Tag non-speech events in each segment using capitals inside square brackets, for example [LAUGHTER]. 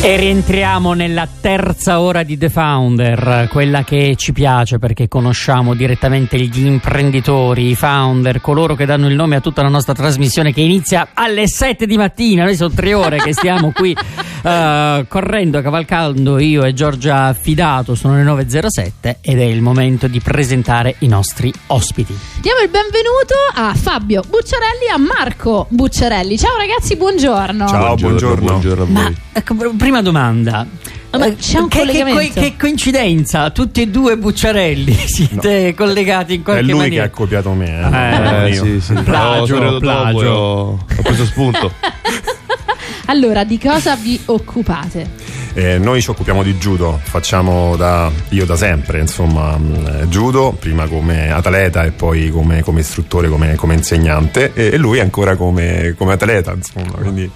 E rientriamo nella terza ora di The Founder, quella che ci piace perché conosciamo direttamente gli imprenditori, i founder, coloro che danno il nome a tutta la nostra trasmissione che inizia alle 7 di mattina. Noi sono tre ore che stiamo qui [LAUGHS] uh, correndo, cavalcando io e Giorgia Fidato, sono le 9.07 ed è il momento di presentare i nostri ospiti. Diamo il benvenuto a Fabio Bucciarelli e a Marco Bucciarelli. Ciao ragazzi, buongiorno. Ciao, buongiorno. buongiorno a voi. Ma ecco, prima domanda. Ma Eh, c'è un che, che, co- che coincidenza, tutti e due Bucciarelli [LAUGHS] siete collegati in È qualche lui che maniera. ha copiato me. eh, Eh, Eh, sì, sì. Plagio, plagio. dopo e ho, ho preso spunto. [LAUGHS] Allora, di cosa vi occupate? Eh, noi ci occupiamo di judo, facciamo da io da sempre, insomma, mh, judo, prima come atleta e poi come, come istruttore, come, come insegnante, e, e lui ancora come, come atleta, insomma, quindi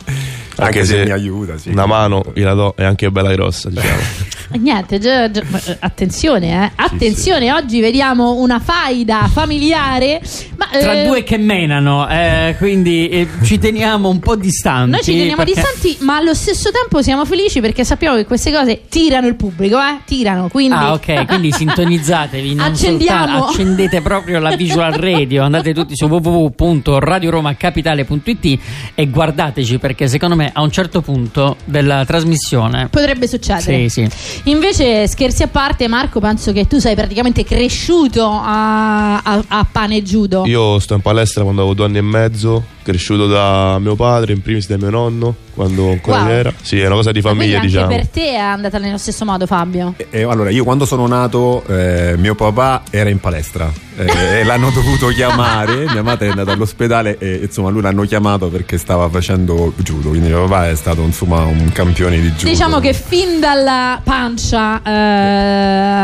anche, se, mi aiuta. Sì. una mano gliela do, è anche bella grossa, diciamo. [LAUGHS] Niente, già- già- eh, attenzione, eh. Attenzione, oggi vediamo una faida familiare. Ma, Tra eh, due che menano, eh, quindi eh, ci teniamo un po' distanti. Noi ci teniamo perché- distanti, ma allo stesso tempo siamo felici perché sappiamo che queste cose tirano il pubblico, eh? Tirano, quindi... Ah, ok, [LAUGHS] quindi sintonizzatevi. Non Accendiamo. soltanto- accendete proprio la visual radio. Andate tutti su www.radioromacapitale.it e guardateci perché secondo me a un certo punto della trasmissione. Potrebbe succedere. Sì, sì. Invece, scherzi a parte, Marco, penso che tu sei praticamente cresciuto a, a- a pane judo. Io sto in palestra quando avevo due anni e mezzo, cresciuto da mio padre, in primis da mio nonno, quando ancora Wow. c'era. Sì, è una cosa di famiglia, quindi diciamo. anche per te è andata nello stesso modo, Fabio. E- e allora, io quando sono nato, eh, mio papà era in palestra eh, e l'hanno [LAUGHS] dovuto chiamare. Mia madre è andata all'ospedale e insomma lui l'hanno chiamato perché stava facendo judo. Quindi mio papà è stato insomma un campione di judo. Diciamo che fin dalla pancia eh,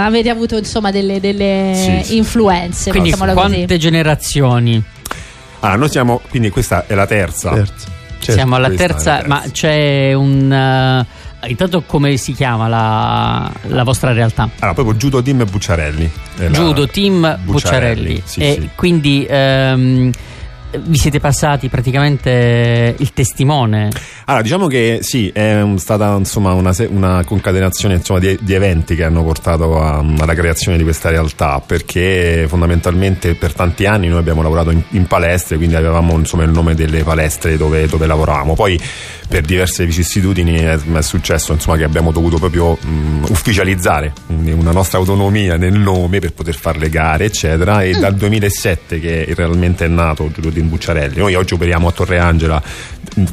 avete avuto insomma delle, delle Sì, sì. influenze, Quindi quante così. generazioni? Allora, noi siamo, quindi questa è la terza. Terzo. Certo. Siamo alla terza, ma c'è un... eh, intanto come si chiama la, la vostra realtà? Allora, proprio Judo Team Bucciarelli. Judo Team Bucciarelli. Sì, e sì. quindi ehm, vi siete passati praticamente il testimone. Allora, diciamo che sì, è stata insomma una, una concatenazione insomma, di, di eventi che hanno portato a- alla creazione di questa realtà, perché fondamentalmente per tanti anni noi abbiamo lavorato in, in palestre, quindi avevamo insomma, il nome delle palestre dove, dove lavoravamo. Poi per diverse vicissitudini è, è successo insomma, che abbiamo dovuto proprio mh, ufficializzare quindi una nostra autonomia nel nome per poter fare le gare, eccetera. E dal 2007 che realmente è nato Giulio Di Bucciarelli. Noi oggi operiamo a Torre Angela,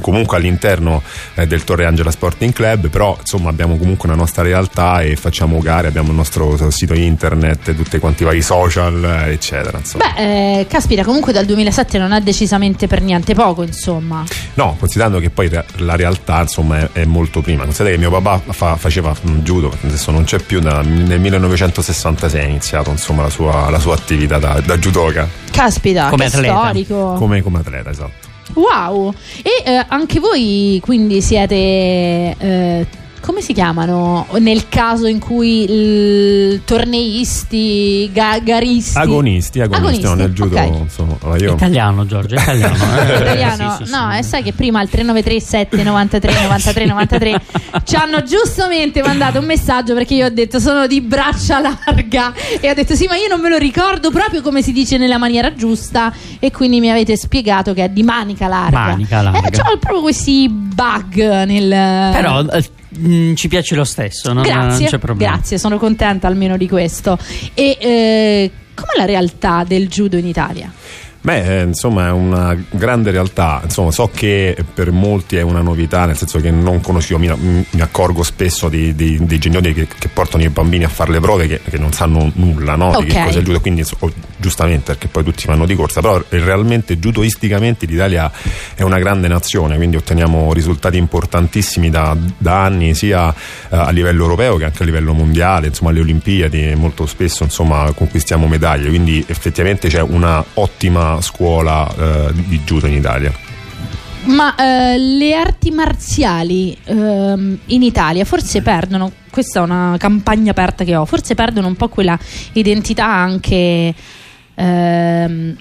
comunque all'interno eh, del Torre Angela Sporting Club, però insomma abbiamo comunque una nostra realtà e facciamo gare, abbiamo il nostro sito internet, tutti quanti i vari social, eh, eccetera. Insomma. Beh, eh, caspita, comunque dal 2007 non è decisamente per niente poco, insomma. No, considerando che poi la realtà insomma è, è molto prima. Considerate che mio papà fa- faceva mm, judo, adesso non c'è più, da- nel 1966 ha iniziato insomma la sua, la sua attività da, da judoka Caspita, Come che atleta. storico. come, come atleta, esatto. Wow! E eh, anche voi quindi siete... eh, come si chiamano nel caso in cui il- torneisti, ga- garisti? Agonisti, agonisti, no, nel judo, ok. insomma, io Italiano, Giorgio, italiano. eh. [LAUGHS] Italiano? Sì, sì, no, sì. e sai che prima al 3937 93 93 93 ci hanno giustamente mandato un messaggio perché io ho detto sono di braccia larga e ho detto sì, ma io non me lo ricordo proprio come si dice nella maniera giusta e quindi mi avete spiegato che è di manica larga. Manica larga. Eh, c'ho proprio questi bug nel Però mh, ci piace lo stesso, non, non Grazie, c'è problema. grazie, sono contenta almeno di questo. E eh, com'è la realtà del judo in Italia? Beh, eh, insomma, è una grande realtà. Insomma, so che per molti è una novità, nel senso che non conosco, mi, mi accorgo spesso di, di- di genitori che, che portano i bambini a fare le prove che, che non sanno nulla no? di che cosa è il judo. Quindi ho- giustamente perché poi tutti vanno di corsa, però realmente judoisticamente l'Italia è una grande nazione, quindi otteniamo risultati importantissimi da, da anni sia eh, a livello europeo che anche a livello mondiale, insomma alle Olimpiadi molto spesso insomma, conquistiamo medaglie, quindi effettivamente c'è una ottima scuola eh, di judo in Italia. Ma eh, le arti marziali ehm, in Italia forse perdono, questa è una campagna aperta che ho, forse perdono un po' quella identità anche... Ehm,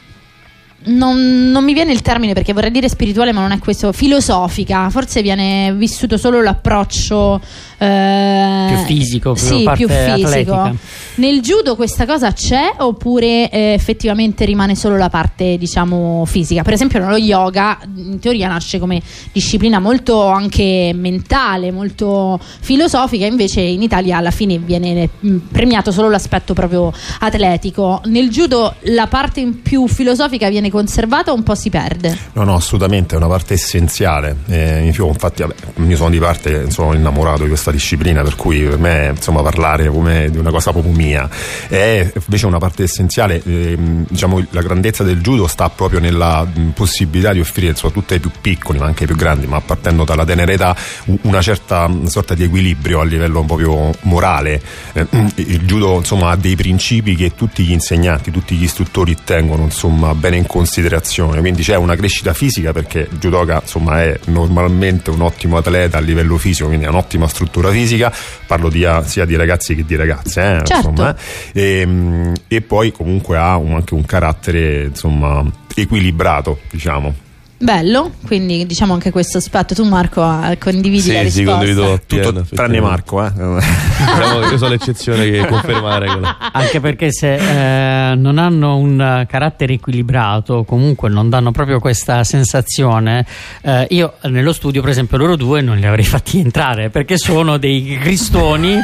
non, non, mi viene il termine perché vorrei dire spirituale, ma non è questo. Filosofica, forse viene vissuto solo l'approccio eh, più fisico, più, sì, più fisico. Atletica. Nel judo questa cosa c'è oppure eh, effettivamente rimane solo la parte, diciamo, fisica? Per esempio, lo yoga in teoria nasce come disciplina molto anche mentale, molto filosofica, invece in Italia alla fine viene mm, premiato solo l'aspetto proprio atletico. Nel judo la parte più filosofica viene conservata o un po' si perde? No, no, assolutamente, è una parte essenziale. Eh, infatti, vabbè, io sono di parte, sono innamorato di questa disciplina, per cui per me insomma, parlare come di una cosa proprio mia è invece una parte essenziale. Eh, diciamo, la grandezza del judo sta proprio nella possibilità di offrire soprattutto ai più piccoli, ma anche ai più grandi, ma partendo dalla tenera età, una certa sorta di equilibrio a livello proprio morale. Eh, il judo insomma, ha dei principi che tutti gli insegnanti, tutti gli istruttori tengono insomma, bene in considerazione considerazione, quindi c'è una crescita fisica perché judoka insomma, è normalmente un ottimo atleta a livello fisico, quindi ha un'ottima struttura fisica, parlo di, sia di ragazzi che di ragazze, eh, certo. insomma, eh. e, ehm, e, poi comunque ha un, anche un carattere insomma, equilibrato, diciamo. Bello, quindi diciamo anche questo aspetto. Tu Marco condividi sì, la risposta? Sì, condivido Tutto tranne Marco, eh. diciamo io sono l'eccezione che conferma la regola. Anche perché se eh, non hanno un carattere equilibrato, comunque non danno proprio questa sensazione, eh, io nello studio per esempio loro due non li avrei fatti entrare perché sono dei cristoni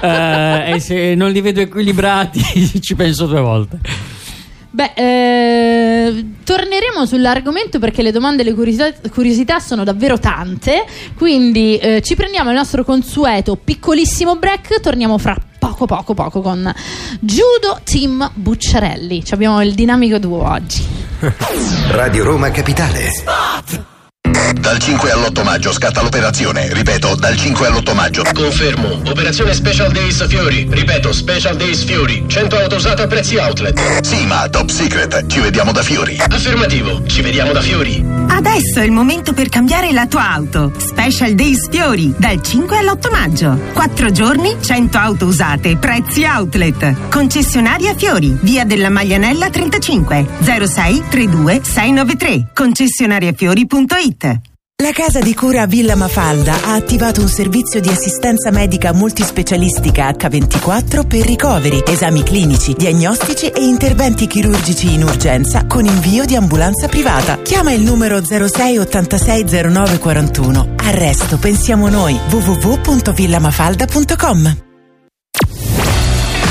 eh, e se non li vedo equilibrati [LAUGHS] ci penso due volte. Beh, eh, torneremo sull'argomento perché le domande e le curiosità, curiosità sono davvero tante. Quindi eh, ci prendiamo il nostro consueto piccolissimo break. Torniamo fra poco, poco, poco con Judo Team Bucciarelli. Ci abbiamo il dinamico duo oggi. [LAUGHS] Radio Roma Capitale. Spot! Dal 5 all'8 maggio scatta l'operazione. Ripeto, dal 5 all'8 maggio. Confermo. Operazione Special Days Fiori. Ripeto, Special Days Fiori. 100 auto usate a prezzi outlet. Sì, ma top secret. Ci vediamo da Fiori. Affermativo. Ci vediamo da Fiori. Adesso è il momento per cambiare la tua auto. Special Days Fiori. Dal 5 all'8 maggio. 4 giorni, 100 auto usate. Prezzi outlet. Concessionaria Fiori. Via della Maglianella 35. 06 32 693. Concessionariafiori.it la casa di cura Villa Mafalda ha attivato un servizio di assistenza medica multispecialistica H24 per ricoveri, esami clinici, diagnostici e interventi chirurgici in urgenza con invio di ambulanza privata. Chiama il numero 06 86 09 41. Arresto pensiamo noi. www.villamafalda.com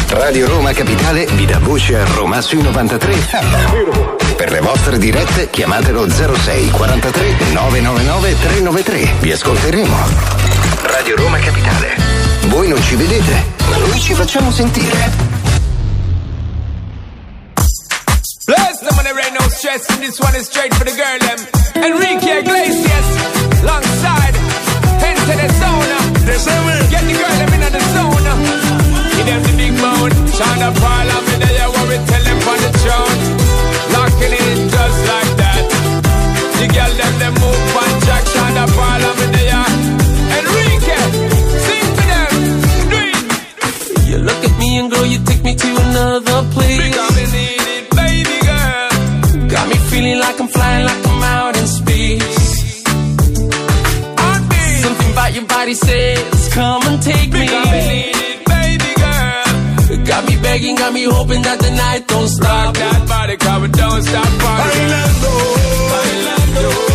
Radio Roma Capitale vi dà voce a Roma sui 93. Per le vostre dirette chiamatelo 06 43 999 393. Vi ascolteremo. Radio Roma Capitale. Voi non ci vedete, ma noi ci facciamo sentire. Bless them when there ain't no stress, and this one is straight for the girl them. Enrique Iglesias, alongside, enter the zone. Get the girl them in the zone. Give them the big bone, China Parliament, Because me need it, baby girl. Got me feeling like I'm flying, like I'm out in space. Heartbeat. Something about your body says, come and take me. Because me need it, baby girl. Got me begging, got me hoping that the night don't stop. Rock that body, and don't stop bailando, bailando,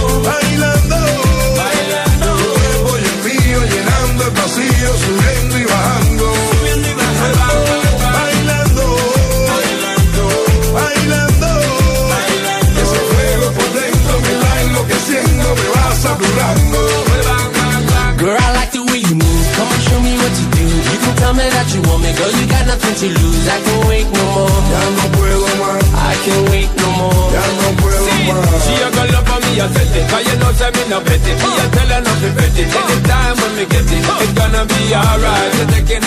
Girl, I like the way you move. Come and show me what you do. You can tell me that you want me, girl. You got nothing to lose. I can wait no more. Ya no puedo más. can't wait no more. Ya no puedo más. She a for me, I said it. Cause you know me no bet it. Me a tell her nothing bet it. Anytime when me get it, it's gonna be alright. Taking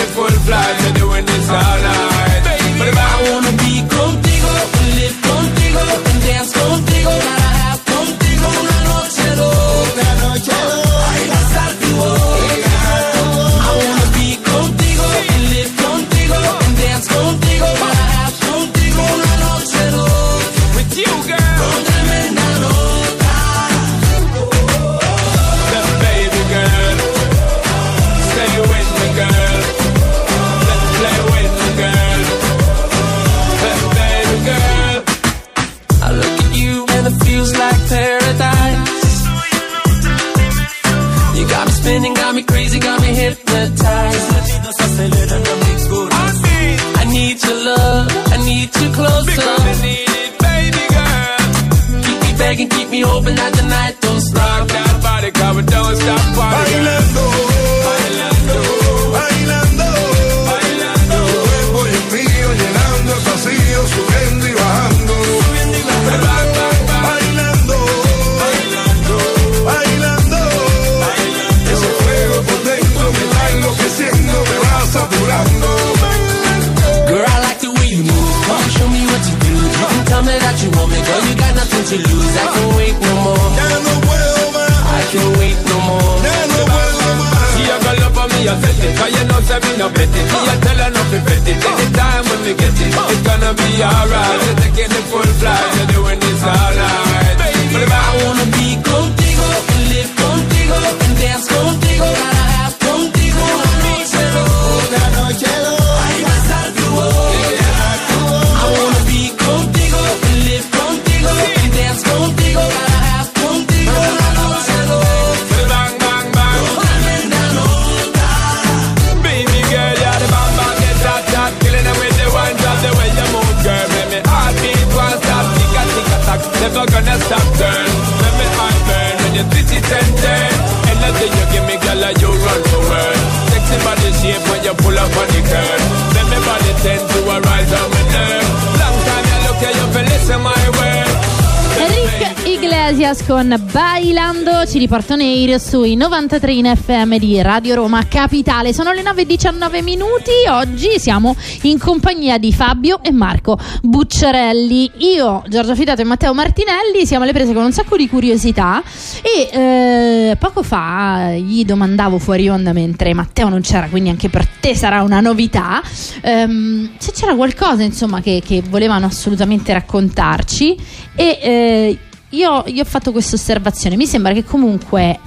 con Bailando ci riporta Neir sui 93 in FM di Radio Roma Capitale. Sono le 9.19 minuti. Oggi siamo in compagnia di Fabio e Marco Bucciarelli. Io, Giorgio Fidato e Matteo Martinelli siamo alle prese con un sacco di curiosità e eh, poco fa gli domandavo fuori onda mentre Matteo non c'era, quindi anche per te sarà una novità. ehm, se c'era qualcosa insomma che, che volevano assolutamente raccontarci e eh, io, io ho fatto questa osservazione. Mi sembra che comunque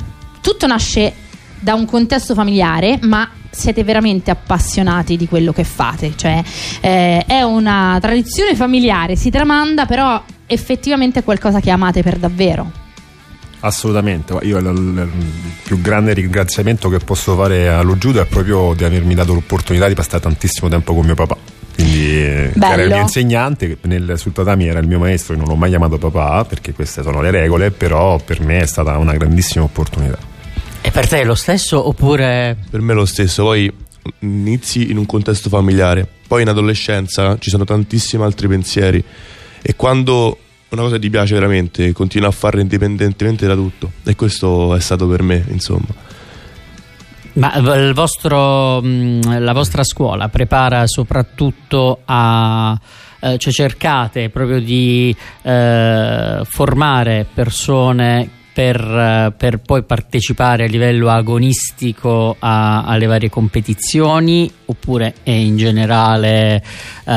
tutto nasce da un contesto familiare, ma siete veramente appassionati di quello che fate. Cioè, eh, è una tradizione familiare, si tramanda, però effettivamente è qualcosa che amate per davvero. Assolutamente, io il, più grande ringraziamento che posso fare allo Giuda è proprio di avermi dato l'opportunità di passare tantissimo tempo con mio papà. Quindi, eh, era il mio insegnante, che nel, sul tatami era il mio maestro, e non l'ho mai chiamato papà perché queste sono le regole, però per me è stata una grandissima opportunità. E per te è lo stesso oppure... Per me è lo stesso, poi inizi in un contesto familiare, poi in adolescenza ci sono tantissimi altri pensieri e quando una cosa ti piace veramente continui a farla indipendentemente da tutto e questo è stato per me, insomma. Ma vostro, mh, la vostra scuola prepara soprattutto a... eh, cioè cercate proprio di eh, formare persone per, eh, per poi partecipare a livello agonistico a- alle varie competizioni oppure è in generale eh,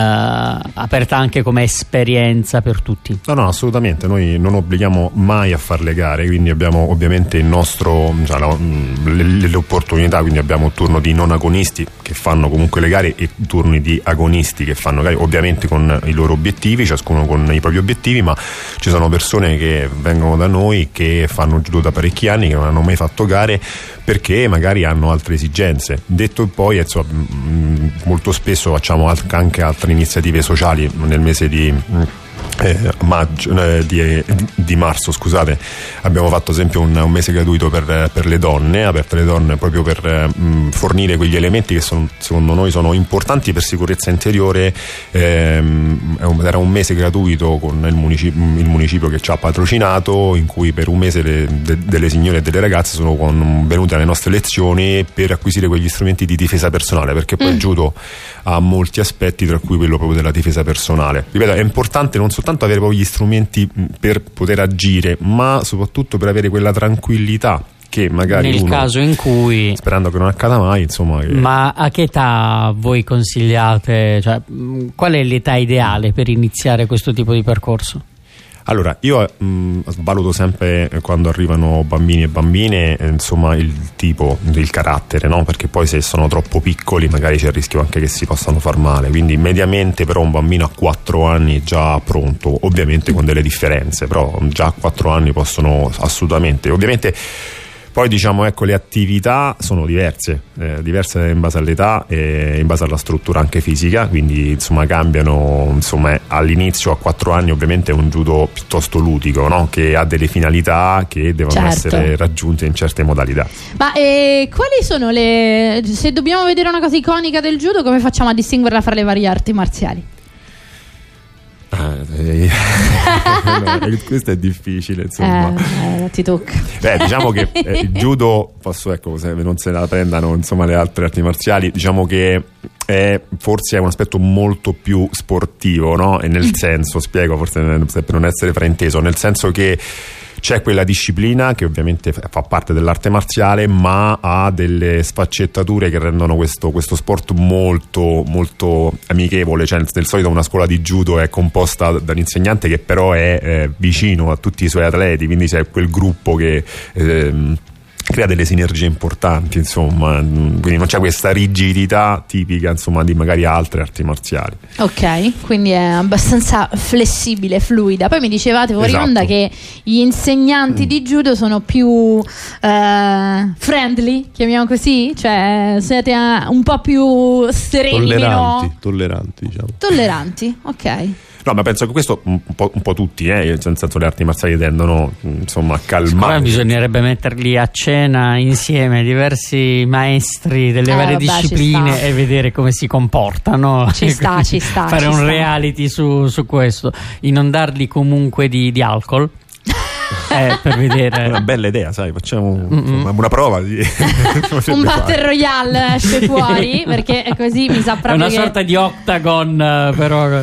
aperta anche come esperienza per tutti? No, no, assolutamente. Noi non obblighiamo mai a fare le gare, quindi abbiamo ovviamente nostro, cioè, la- mh, le, le opportunità, quindi abbiamo un turno di non agonisti che fanno comunque le gare e turni di agonisti che fanno gare, ovviamente con i loro obiettivi, ciascuno con i propri obiettivi, ma ci sono persone che vengono da noi che fanno judo da parecchi anni, che non hanno mai fatto gare perché magari hanno altre esigenze. Detto poi, insomma, molto spesso facciamo anche altre iniziative sociali nel mese di... eh, maggio, eh, di, di marzo scusate. Abbiamo fatto ad esempio un, un mese gratuito per, per le donne aperto alle donne proprio per mh, fornire quegli elementi che sono, secondo noi sono importanti per sicurezza interiore. Ehm, era un mese gratuito con il municipio, il municipio che ci ha patrocinato in cui per un mese le- de- delle signore e delle ragazze sono con- venute alle nostre lezioni per acquisire quegli strumenti di difesa personale perché poi il judo ha molti aspetti tra cui quello proprio della difesa personale. Ripeto è importante non soltanto avere poi gli strumenti per poter agire ma soprattutto per avere quella tranquillità che magari Nel uno, caso in cui sperando che non accada mai insomma che- Ma a che età voi consigliate, cioè, qual è l'età ideale per iniziare questo tipo di percorso? Allora, io mh, valuto sempre quando arrivano bambini e bambine, insomma, il tipo, il carattere, no? Perché poi se sono troppo piccoli magari c'è il rischio anche che si possano far male. Quindi mediamente però un bambino a 4 anni è già pronto, ovviamente con delle differenze, però già a 4 anni possono assolutamente. Ovviamente poi diciamo ecco le attività sono diverse, eh, diverse in base all'età e in base alla struttura anche fisica, quindi insomma cambiano, insomma all'inizio a 4 anni ovviamente è un judo piuttosto ludico, no? che ha delle finalità che devono Certo. essere raggiunte in certe modalità. Ma eh, quali sono le. Se dobbiamo vedere una cosa iconica del judo, come facciamo a distinguerla fra le varie arti marziali? Eh, no, [LAUGHS] questo è difficile insomma. Eh, eh, ti tocca. Beh, diciamo che eh, il judo, posso ecco, se non se la prendano insomma le altre arti marziali, diciamo che è, forse è un aspetto molto più sportivo, no? E nel senso, spiego, forse per non essere frainteso, nel senso che c'è quella disciplina che ovviamente fa parte dell'arte marziale, ma ha delle sfaccettature che rendono questo, questo sport molto, molto amichevole. Cioè, nel solito, una scuola di judo è composta da un insegnante che però è eh, vicino a tutti i suoi atleti, quindi c'è quel gruppo che. ehm, crea delle sinergie importanti insomma Mm, quindi non c'è questa rigidità tipica insomma di magari altre arti marziali Ok, quindi è abbastanza flessibile, fluida. Poi mi dicevate fuori Esatto. onda che gli insegnanti di judo sono più eh, friendly, chiamiamo così? Cioè siete eh, un po' più sereni, Tolleranti, meno tolleranti, diciamo. tolleranti. Ok. No ma penso che questo un po', un po' tutti eh, nel senso le arti marziali tendono insomma a Ma calmare bisognerebbe metterli a cena insieme diversi maestri delle Eh, varie vabbè, ci discipline e vedere come si comportano. Ci sta, [LAUGHS] ci sta, Fare ci un sta. reality su, su questo, inondarli comunque di, di alcol. [LAUGHS] eh, per è una vedere. bella idea sai facciamo insomma, una prova di [LAUGHS] Un battle royale esce fuori perché così mi sa È proprio una che sorta di octagon, eh, però.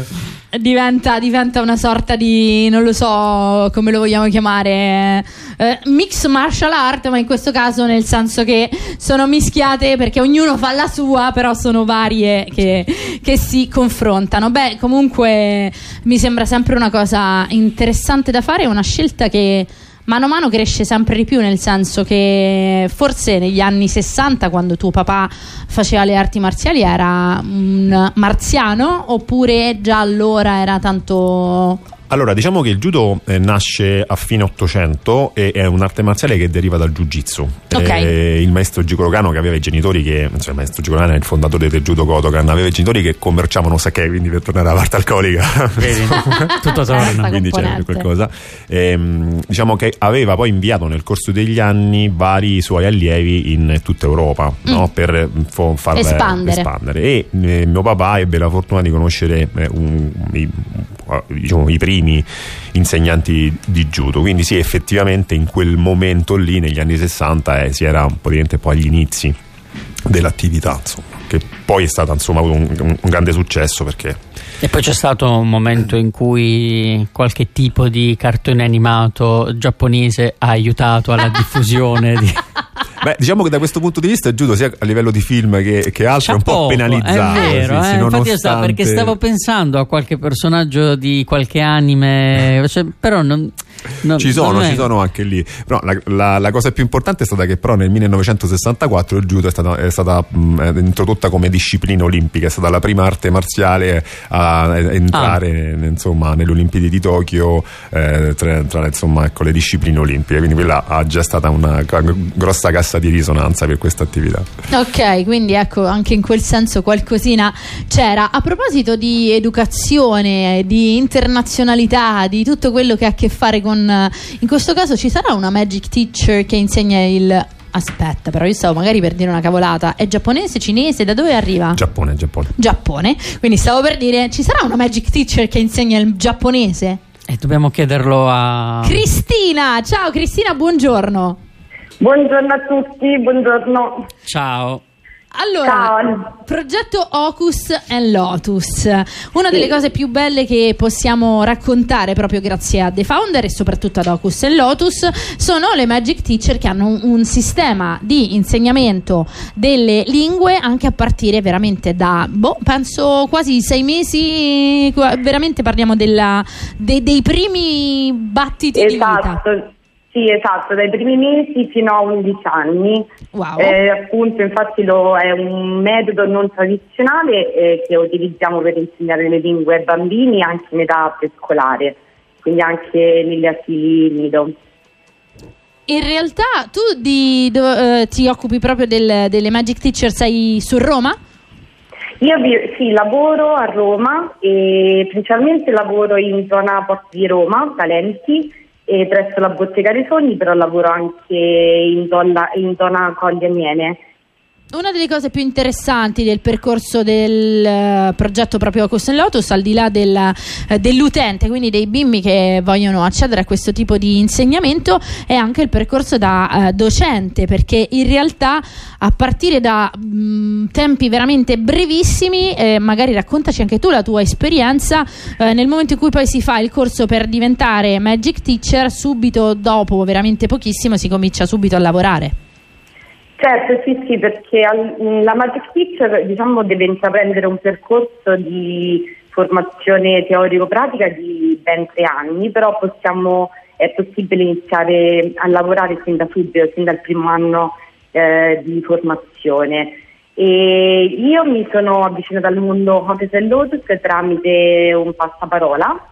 Diventa, diventa una sorta di non lo so come lo vogliamo chiamare eh, mix martial art ma in questo caso nel senso che sono mischiate perché ognuno fa la sua però sono varie che, che si confrontano. Beh comunque mi sembra sempre una cosa interessante da fare una scelta che mano a mano cresce sempre di più nel senso che forse negli anni 60 quando tuo papà faceva le arti marziali era un marziano oppure già allora era tanto Allora, diciamo che il judo eh, nasce a fine 800 e è un'arte marziale che deriva dal jiu-jitsu. Ok. Eh, il maestro Jigoro Kano che aveva i genitori che, insomma, il maestro Jigoro Kano è il fondatore del judo Kodokan, aveva i genitori che commerciavano sake, quindi per tornare alla parte alcolica. Vedi? [LAUGHS] Tutto torna. quindi c'è qualcosa. Ehm, diciamo che aveva poi inviato nel corso degli anni vari suoi allievi in tutta Europa no? per eh, fo- Mm. Espandere. espandere. E eh, mio papà ebbe la fortuna di conoscere eh, un- i, diciamo, i primi insegnanti di judo. Quindi, sì, effettivamente in quel momento lì, negli anni 60, eh, si era praticamente poi agli inizi dell'attività, insomma, che poi è stata insomma un, un- un grande successo perché E poi c'è stato un momento in cui qualche tipo di cartone animato giapponese ha aiutato alla diffusione di. [LAUGHS] Beh, diciamo che da questo punto di vista il judo sia a livello di film che, che altro è un po' penalizzato. È vero, sì, eh, sì, infatti io stavo, nonostante- perché stavo pensando a qualche personaggio di qualche anime, cioè, però non, Non- ci sono, ci sono anche lì. Però la, la- la cosa più importante è stata che però nel 1964 il judo è stata, è stata, mh, introdotta come disciplina olimpica, è stata la prima arte marziale a entrare Ah. insomma, nelle Olimpiadi di Tokyo eh, tra, tra, insomma, ecco, le discipline olimpiche, quindi quella ha già stata una grossa cassa di risonanza per questa attività. Ok, quindi ecco, anche in quel senso qualcosina c'era. A proposito di educazione, di internazionalità, di tutto quello che ha a che fare con... eh, In questo caso ci sarà una magic teacher che insegna il... Aspetta, però io stavo magari per dire una cavolata. È giapponese, cinese? Da dove arriva? Giappone, Giappone. Giappone. Quindi stavo per dire, ci sarà una magic teacher che insegna il giapponese? E dobbiamo chiederlo a... Cristina! Ciao Cristina, buongiorno. Buongiorno a tutti, buongiorno. Ciao. Allora, Ciao. progetto Ocus and Lotus. Una delle cose più belle che possiamo raccontare proprio grazie a The Founder e soprattutto ad Ocus and Lotus sono le Magic Teacher che hanno un, un sistema di insegnamento delle lingue anche a partire veramente da, boh, penso quasi sei mesi, veramente parliamo della- de- dei primi battiti di vita. Sì, esatto, dai primi mesi fino a 11 anni. Wow. Eh, appunto, infatti lo- è un metodo non tradizionale eh, che utilizziamo per insegnare le lingue ai bambini anche in età prescolare, quindi anche negli asili nido. In realtà tu di- do- eh, ti occupi proprio del- delle Magic Teacher, sei su Roma? Io sì, lavoro a Roma e principalmente lavoro in zona Porto di Roma, Talenti, presso la Bottega dei Sogni, però lavoro anche in zona, in zona Coglie Amiene. Una delle cose più interessanti del percorso del eh, progetto proprio and Lotus, al di là del, eh, dell'utente, quindi dei bimbi che vogliono accedere a questo tipo di insegnamento, è anche il percorso da eh, docente, perché in realtà a partire da mh, tempi veramente brevissimi, eh, magari raccontaci anche tu la tua esperienza, eh, nel momento in cui poi si fa il corso per diventare Magic Teacher, subito dopo, veramente pochissimo, si comincia subito a lavorare. Certo, sì, sì, perché al- la Magic Teacher diciamo, deve intraprendere un percorso di formazione teorico-pratica di ben tre anni, però possiamo, è possibile iniziare a lavorare sin da subito, sin dal primo anno eh, di formazione. E io mi sono avvicinata al mondo Hotels and Lotus tramite un passaparola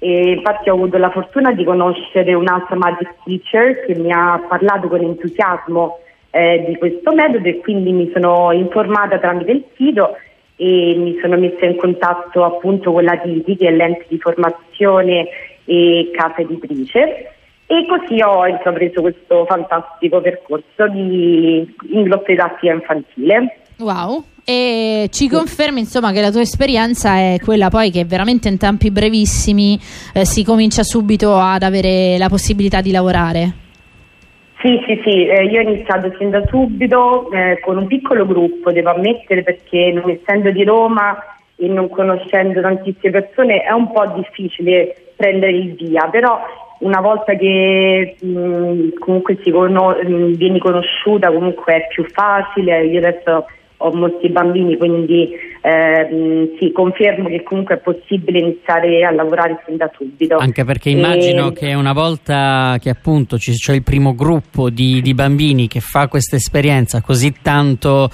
e infatti ho avuto la fortuna di conoscere un'altra magic teacher che mi ha parlato con entusiasmo eh, di questo metodo e quindi mi sono informata tramite il sito e mi sono messa in contatto appunto con la Titi che è l'ente di formazione e casa editrice e così ho intrapreso questo fantastico percorso di in gruppo didattica infantile. Wow. E ci confermi insomma che la tua esperienza è quella poi che veramente in tempi brevissimi eh, si comincia subito ad avere la possibilità di lavorare. Sì, sì, sì, eh, io ho iniziato sin da subito eh, con un piccolo gruppo, devo ammettere perché non essendo di Roma e non conoscendo tantissime persone è un po' difficile prendere il via, però una volta che mh, comunque si cono- mh, vieni conosciuta comunque è più facile, io adesso ho molti bambini quindi ehm, sì, confermo che comunque è possibile iniziare a lavorare sin da subito. Anche perché E- immagino che una volta che appunto c'è il primo gruppo di, di bambini che fa questa esperienza così tanto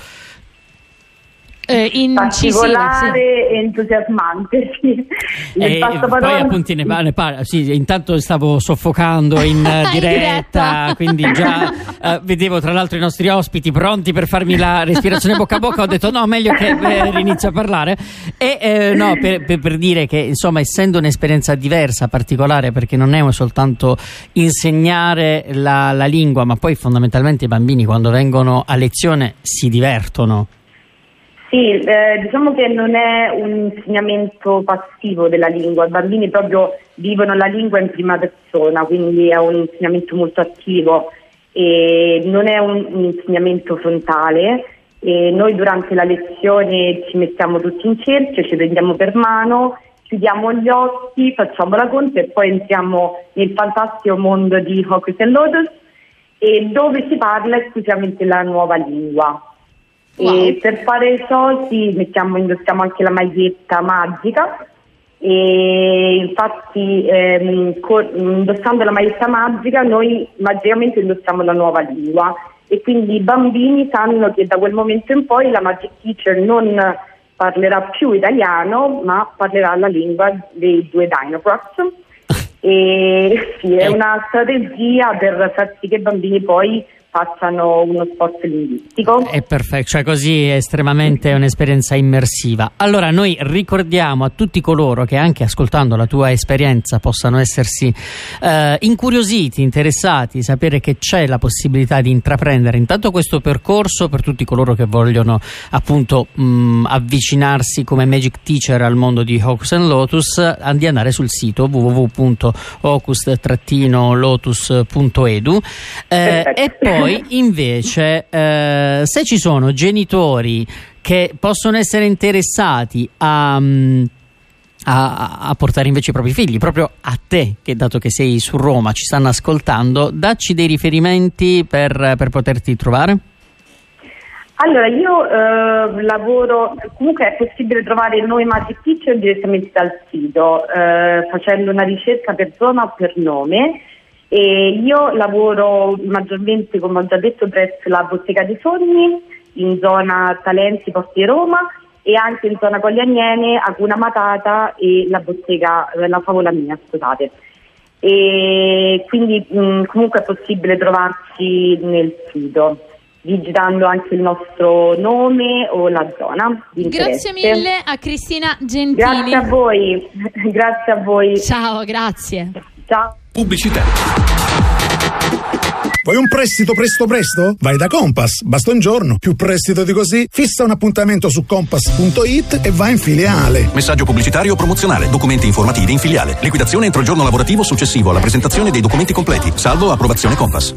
Eh, incisiva, sì. particolare e entusiasmante. Sì. [LAUGHS] E passaparola- poi appunto ne, ne parla. Sì, intanto stavo soffocando in [LAUGHS] eh, In diretta, diretta. quindi già eh, vedevo tra l'altro i nostri ospiti pronti per farmi la respirazione bocca a bocca. Ho detto no, meglio che eh, rinizio a parlare. E eh, no, per, per- per dire che insomma, essendo un'esperienza diversa, particolare, perché non è soltanto insegnare la, la lingua, ma poi fondamentalmente i bambini quando vengono a lezione si divertono. Sì, eh, diciamo che non è un insegnamento passivo della lingua, i bambini proprio vivono la lingua in prima persona, quindi è un insegnamento molto attivo e non è un, un insegnamento frontale. E noi durante la lezione ci mettiamo tutti in cerchio, ci prendiamo per mano, chiudiamo gli occhi, facciamo la conta e poi entriamo nel fantastico mondo di Hocus and Lotus e dove si parla esclusivamente la nuova lingua. Wow. Per fare ciò sì, mettiamo, indossiamo anche la maglietta magica. E infatti ehm, co- indossando la maglietta magica noi magicamente indossiamo la nuova lingua. E quindi i bambini sanno che da quel momento in poi la Magic Teacher non parlerà più italiano ma parlerà la lingua dei due Dinoprox [LAUGHS] e sì, è una strategia per far sì che i bambini poi facciano uno sforzo linguistico. È perfetto, cioè così è estremamente un'esperienza immersiva. Allora noi ricordiamo a tutti coloro che anche ascoltando la tua esperienza possano essersi eh, incuriositi, interessati, sapere che c'è la possibilità di intraprendere intanto questo percorso per tutti coloro che vogliono appunto mh, avvicinarsi come Magic Teacher al mondo di Hocus and Lotus, eh, di andare sul sito www.hocus-lotus.edu eh, e poi [LAUGHS] invece eh, se ci sono genitori che possono essere interessati a, mm, a, a portare invece i propri figli proprio a te che dato che sei su Roma ci stanno ascoltando dacci dei riferimenti per, per poterti trovare Allora, io eh, lavoro, comunque è possibile trovare il nome Magic Teacher direttamente dal sito, eh, facendo una ricerca per zona o per nome. E io lavoro maggiormente, come ho già detto, presso la Bottega dei Sogni, in zona Talenti, Posti di Roma, e anche in zona Coglianiene, Aguna Matata e la Bottega, eh, la Favola Mia, scusate. E quindi mh, comunque è possibile trovarci nel sito digitando anche il nostro nome o la zona Grazie mille a Cristina Gentili. Grazie a voi, [LAUGHS] grazie a voi. Ciao, grazie. Ciao. Pubblicità. Vuoi un prestito presto presto? Vai da Compass, basta un giorno. Più prestito di così? Fissa un appuntamento su compass.it e vai in filiale. Messaggio pubblicitario promozionale. Documenti informativi in filiale. Liquidazione entro il giorno lavorativo successivo alla presentazione dei documenti completi. Salvo approvazione Compass.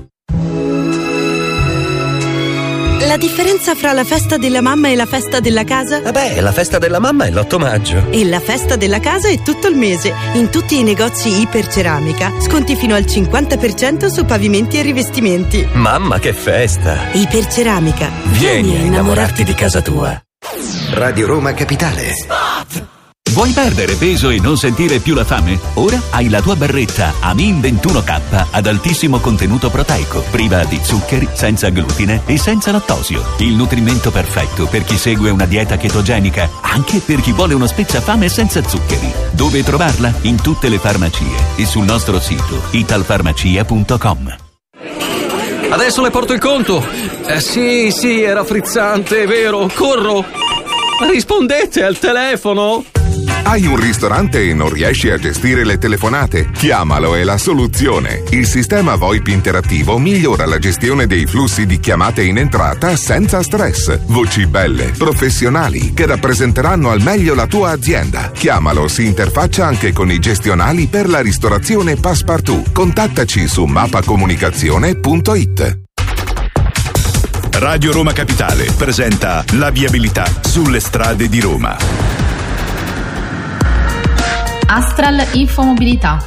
La differenza fra la festa della mamma e la festa della casa? Vabbè, la festa della mamma è l'8 maggio. E la festa della casa è tutto il mese. In tutti i negozi Iperceramica. Sconti fino al 50% su pavimenti e rivestimenti. Mamma, che festa! Iperceramica. Vieni a innamorarti di casa tua. Radio Roma Capitale. Vuoi perdere peso e non sentire più la fame? Ora hai la tua barretta Amin 21K ad altissimo contenuto proteico, priva di zuccheri, senza glutine e senza lattosio. Il nutrimento perfetto per chi segue una dieta chetogenica, anche per chi vuole uno spezzafame senza zuccheri. Dove trovarla? In tutte le farmacie e sul nostro sito italfarmacia.com. Adesso le porto il conto. Eh, sì, sì, era frizzante, è vero. Corro. Rispondete al telefono. Hai un ristorante e non riesci a gestire le telefonate? Chiamalo è la soluzione. Il sistema VoIP interattivo migliora la gestione dei flussi di chiamate in entrata senza stress. Voci belle, professionali, che rappresenteranno al meglio la tua azienda. Chiamalo, si interfaccia anche con i gestionali per la ristorazione Passepartout. Contattaci su mappacomunicazione.it. Radio Roma Capitale presenta la viabilità sulle strade di Roma. Astral Infomobilità.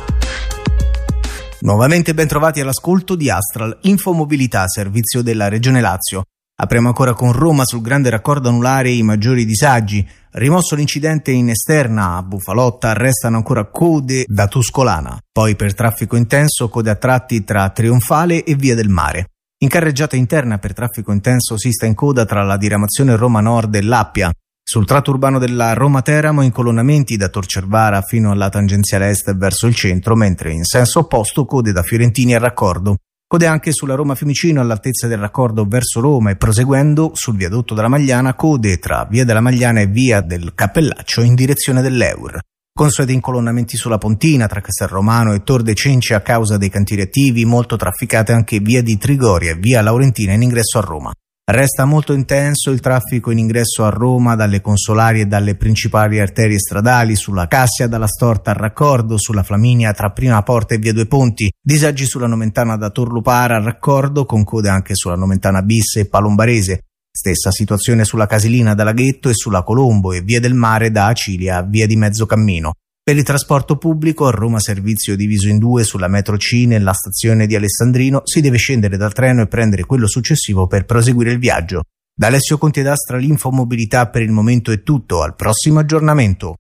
Nuovamente ben trovati all'ascolto di Astral Infomobilità, servizio della Regione Lazio. Apriamo ancora con Roma sul grande raccordo anulare i maggiori disagi. Rimosso l'incidente in esterna a Bufalotta, restano ancora code da Tuscolana. Poi per traffico intenso code a tratti tra Trionfale e Via del Mare. In carreggiata interna per traffico intenso si sta in coda tra la diramazione Roma Nord e l'Appia. Sul tratto urbano della Roma Teramo incolonnamenti da Torcervara fino alla tangenziale est verso il centro, mentre in senso opposto code da Fiorentini al raccordo. Code anche sulla Roma Fiumicino all'altezza del raccordo verso Roma e proseguendo sul viadotto della Magliana code tra via della Magliana e via del Cappellaccio in direzione dell'Eur. Consueti incolonnamenti sulla Pontina tra Castelromano e Tor de Cenci a causa dei cantieri attivi, molto trafficate anche via di Trigoria e via Laurentina in ingresso a Roma. Resta molto intenso il traffico in ingresso a Roma dalle consolari e dalle principali arterie stradali, sulla Cassia dalla Storta al raccordo, sulla Flaminia tra Prima Porta e Via Due Ponti, disagi sulla Nomentana da Torlupara al raccordo, con code anche sulla Nomentana Bis e Palombarese. Stessa situazione sulla Casilina da Laghetto e sulla Colombo e Via del Mare da Acilia a Via di Mezzo Cammino. Per il trasporto pubblico a Roma servizio diviso in due sulla metro C nella stazione di Alessandrino si deve scendere dal treno e prendere quello successivo per proseguire il viaggio. Da Alessio Conti d'Astra l'infomobilità per il momento è tutto, al prossimo aggiornamento.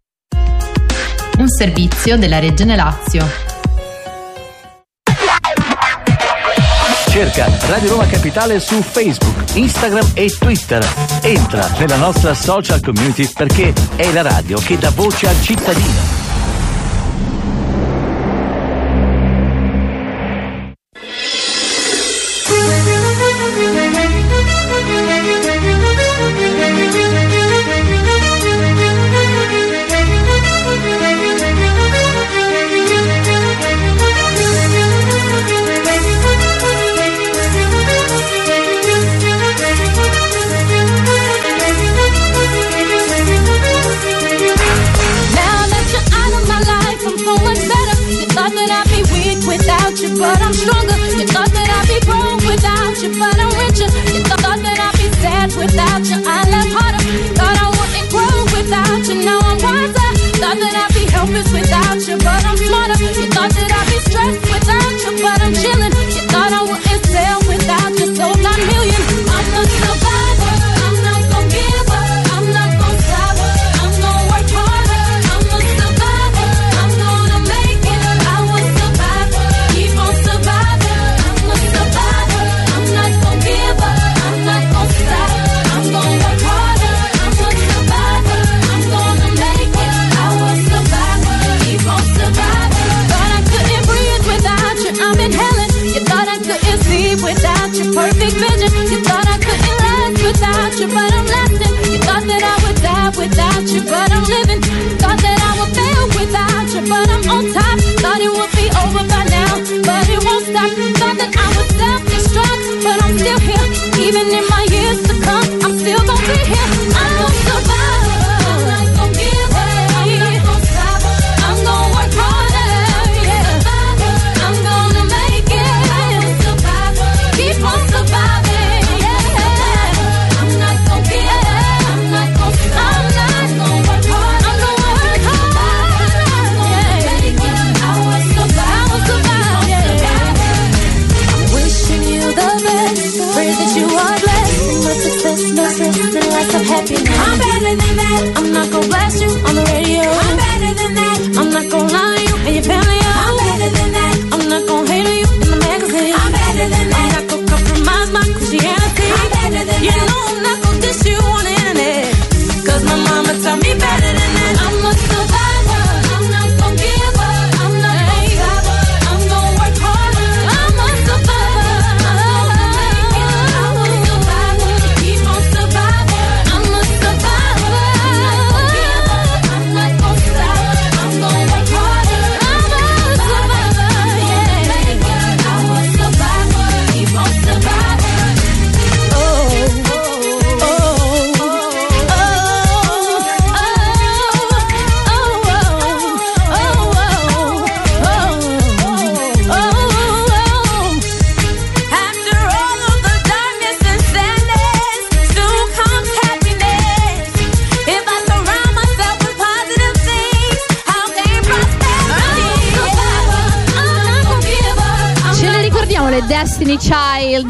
un servizio della Regione Lazio. Cerca Radio Roma Capitale su Facebook, Instagram e Twitter. Entra nella nostra social community perché è la radio che dà voce al cittadino. But I'm stronger. You thought that I'd be broke without you, but I'm richer. You thought that I'd be sad without you, I but I'm living. Thought that I would fail without you, but I'm on top. Thought it would be over by now, but it won't stop. Thought that I would self-destruct, but I'm still here. Even in my years to come, I'm still gonna be here.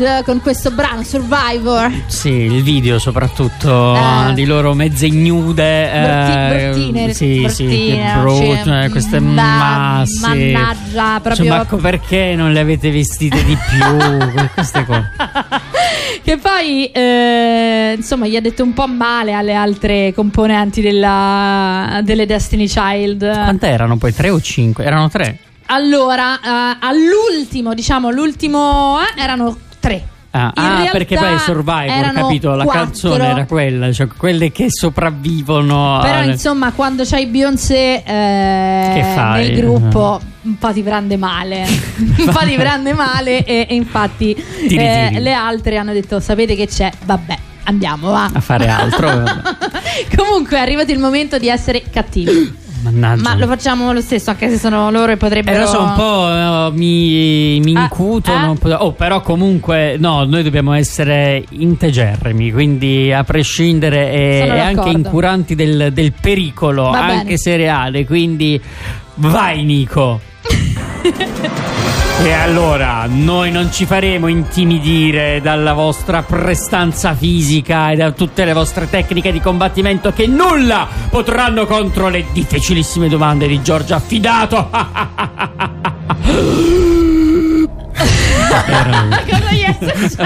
Child con questo brano Survivor? Sì, il video soprattutto Eh. di loro mezze ignude. Brutti- eh, bruttine, sì, sì, bruttine, brut- cioè, eh, queste ma- ma, sì. mannaggia, proprio- Cioè, ma co- perché non le avete vestite di più? [LAUGHS] queste cose. Che poi, eh, insomma, gli ha detto un po' male alle altre componenti della- delle Destiny Child. Quante erano poi? Tre o cinque? Erano tre. Allora, eh, all'ultimo, diciamo, l'ultimo eh, erano tre. Ah, ah, perché poi Survivor, capito? La quattro. canzone era quella, cioè quelle che sopravvivono. Però alle- insomma, quando c'hai Beyoncé eh, nel gruppo, un po' ti prende male. [LAUGHS] un po' ti prende male. E, e infatti Ti eh, le altre hanno detto: Sapete che c'è? Vabbè, andiamo va. a fare altro. [LAUGHS] Comunque è arrivato il momento di essere cattivi. Mannaggia. Ma lo facciamo lo stesso, anche se sono loro e Eh, potrebbero. lo so, un po' eh, mi, mi Ah, incutono. un po'- Oh, però comunque, no, noi dobbiamo essere integerrimi, quindi a prescindere e, Sono e anche incuranti del, del pericolo, Va anche bene. se reale. Quindi vai, Nico. [LAUGHS] E allora, noi non ci faremo intimidire dalla vostra prestanza fisica e da tutte le vostre tecniche di combattimento che nulla potranno contro le difficilissime domande di Giorgio Affidato. [LAUGHS] [LAUGHS] Cosa gli è successo?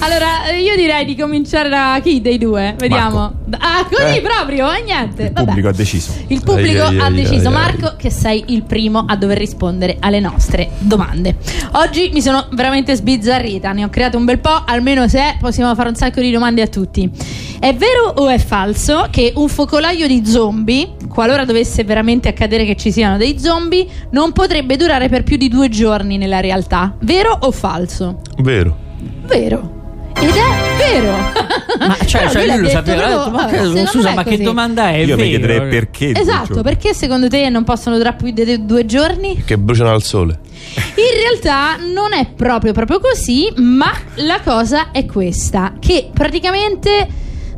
allora, io direi di cominciare da chi dei due? Vediamo. Ah, così Eh. proprio? E niente. Il Vabbè. pubblico ha deciso. Il pubblico Ai, ai, ha ai, deciso, ai, ai. Marco, che sei il primo a dover rispondere alle nostre domande. Oggi mi sono veramente sbizzarrita, ne ho creato un bel po', almeno se possiamo fare un sacco di domande a tutti. È vero o è falso che un focolaio di zombie, qualora dovesse veramente accadere che ci siano dei zombie, non potrebbe durare per più di due giorni nella realtà? Vero o falso? Vero. Vero. Ed è vero. Ma cioè, [LAUGHS] cioè, lui lui lo sapeva. detto ma che- scusa, ma che domanda è? Io mi Vero? chiederei perché. Esatto, perché secondo te non possono durare più di due giorni? Che bruciano al sole. In realtà non è proprio proprio così, ma la cosa è questa, che praticamente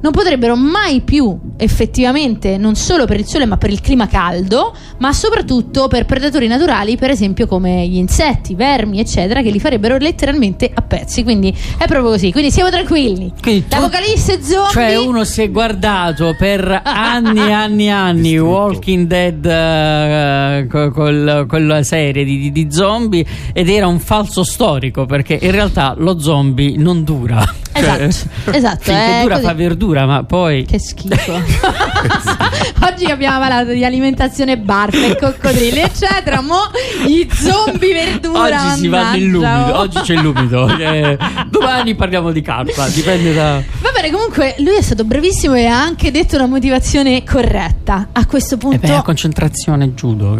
non potrebbero mai più effettivamente, non solo per il sole, ma per il clima caldo, ma soprattutto per predatori naturali, per esempio come gli insetti, vermi, eccetera, che li farebbero letteralmente a pezzi. Quindi è proprio così. Quindi siamo tranquilli. Quindi L'apocalisse zombie Cioè uno si è guardato per anni e [LAUGHS] anni e anni Walking Dead eh, co- col- quella serie di, di- di zombie ed era un falso storico perché in realtà lo zombie non dura. Cioè, Esatto, [LAUGHS] esatto, finché è dura così. fa verdura ma poi... Che schifo. [LAUGHS] Oggi abbiamo parlato di alimentazione barca e coccodrilli, eccetera. Mo gli zombie verdura. Oggi si va nell'umido, oh. oggi c'è l'umido. [LAUGHS] eh, domani parliamo di carpa, dipende da... Va bene, comunque lui è stato bravissimo e ha anche detto una motivazione corretta. A questo Eh punto beh, la concentrazione judo?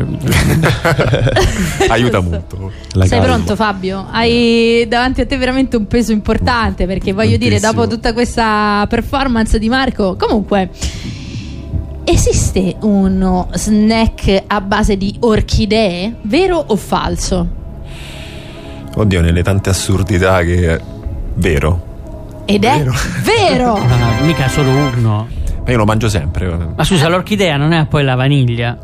Aiuta molto. sei pronto Fabio? Hai davanti a te veramente un peso importante perché voglio dire, dopo tutta questa performance di Marco, comunque esiste uno snack a base di orchidee, vero o falso? Oddio, nelle tante assurdità che. Vero. Ed è vero! Ah, [LAUGHS] mica solo uno. Ma io lo mangio sempre. Ma scusa, l'orchidea non è poi la vaniglia?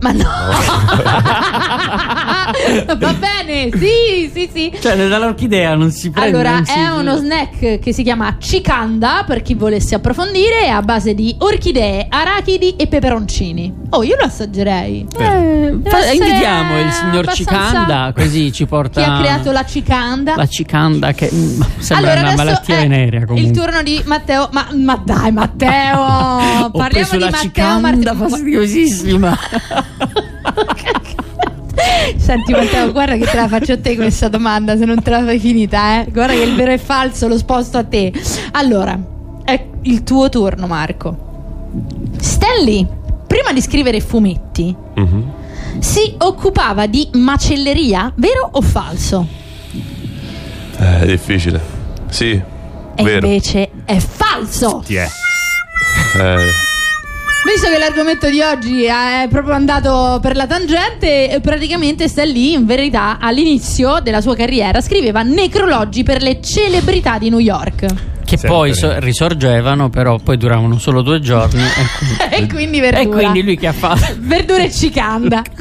Ma no! [LAUGHS] [LAUGHS] [LAUGHS] Va bene, sì, sì, sì. Cioè, dall'orchidea non si prende. Allora, si- è uno snack che si chiama cicanda, per chi volesse approfondire, è a base di orchidee, arachidi e peperoncini. Oh, io lo assaggerei. Eh, Deve fa- invitiamo il signor Cicanda, così ci porta. Chi ha creato la cicanda? la cicanda, che mm, sembra allora, una malattia venerea comunque. Il turno di Matteo. Ma, ma dai, Matteo! [LAUGHS] Parliamo di Matteo cicanda Martino. fastidiosissima. [LAUGHS] Senti Matteo, guarda che te la faccio a te questa domanda se non te la fai finita, eh. Guarda che il vero e falso lo sposto a te. Allora, è il tuo turno, Marco. Stanley, prima di scrivere fumetti, Mhm. si occupava di macelleria, vero o falso? Eh, È difficile. Sì, E vero. invece è falso. È? Eh, Visto che l'argomento di oggi è proprio andato per la tangente, eh, praticamente sta lì, in verità, all'inizio della sua carriera, scriveva necrologi per le celebrità di New York. Che poi so- risorgevano, però poi duravano solo due giorni. E [LAUGHS] quindi, e quindi verdura. e quindi lui che ha fatto? [LAUGHS] Verdura e cicanda. [LAUGHS]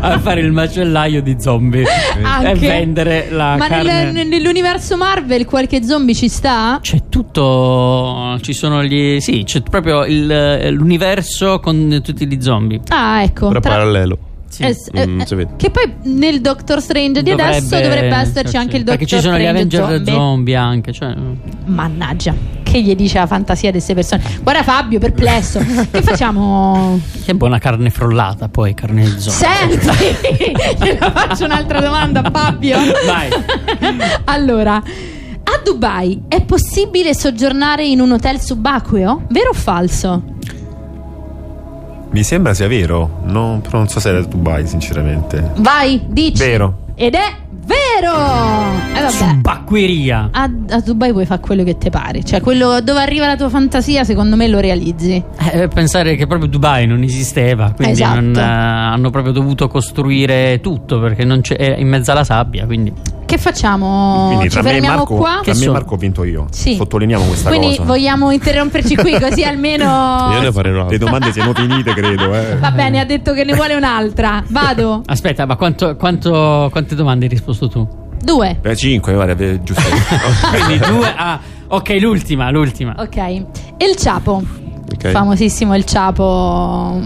a fare il macellaio di zombie Anche. e vendere la Ma carne. nel- nell'universo Marvel qualche zombie ci sta? C'è tutto. Ci sono gli. Sì, c'è proprio il- l'universo con tutti gli zombie. Ah, ecco. tra- parallelo. Eh, s- eh, Mm, eh, che poi nel Doctor Strange di adesso dovrebbe esserci anche il Doctor Perché ci sono gli Strange Avenger zombie. zombie, anche. Cioè, Mannaggia, che gli dice la fantasia di queste persone? Guarda Fabio, perplesso. [LAUGHS] che facciamo? che buona carne frollata, poi carne di zombie. Senti, [LAUGHS] te la faccio un'altra domanda, Fabio. Vai. [LAUGHS] allora, a Dubai è possibile soggiornare in un hotel subacqueo? Vero o falso? Mi sembra sia vero. Non, però non so se era Dubai, sinceramente. Vai, dici. Vero. Ed è vero! E vabbè. Subacqueria. A, a Dubai puoi fare quello che ti pare, cioè quello dove arriva la tua fantasia, secondo me lo realizzi. Eh, pensare che proprio Dubai non esisteva, quindi Esatto. non, eh, hanno proprio dovuto costruire tutto perché non c'è, è in mezzo alla sabbia. Quindi Che facciamo? Quindi Ci tra me e fermiamo Marco, qua? tra me e Marco ho vinto io. Sì. Sottolineiamo questa Quindi cosa. vogliamo interromperci qui così [LAUGHS] almeno... Io ne farei un'altra. Le domande siano finite, credo. Eh. Va bene, ha detto che ne vuole un'altra. Vado. Aspetta, ma quanto, quanto- quante domande hai risposto tu? Due. Eh, 5, guarda, giusto. [LAUGHS] Quindi due. Ah, ok, l'ultima, l'ultima. Ok. El Chapo. Ok. Famosissimo El Chapo.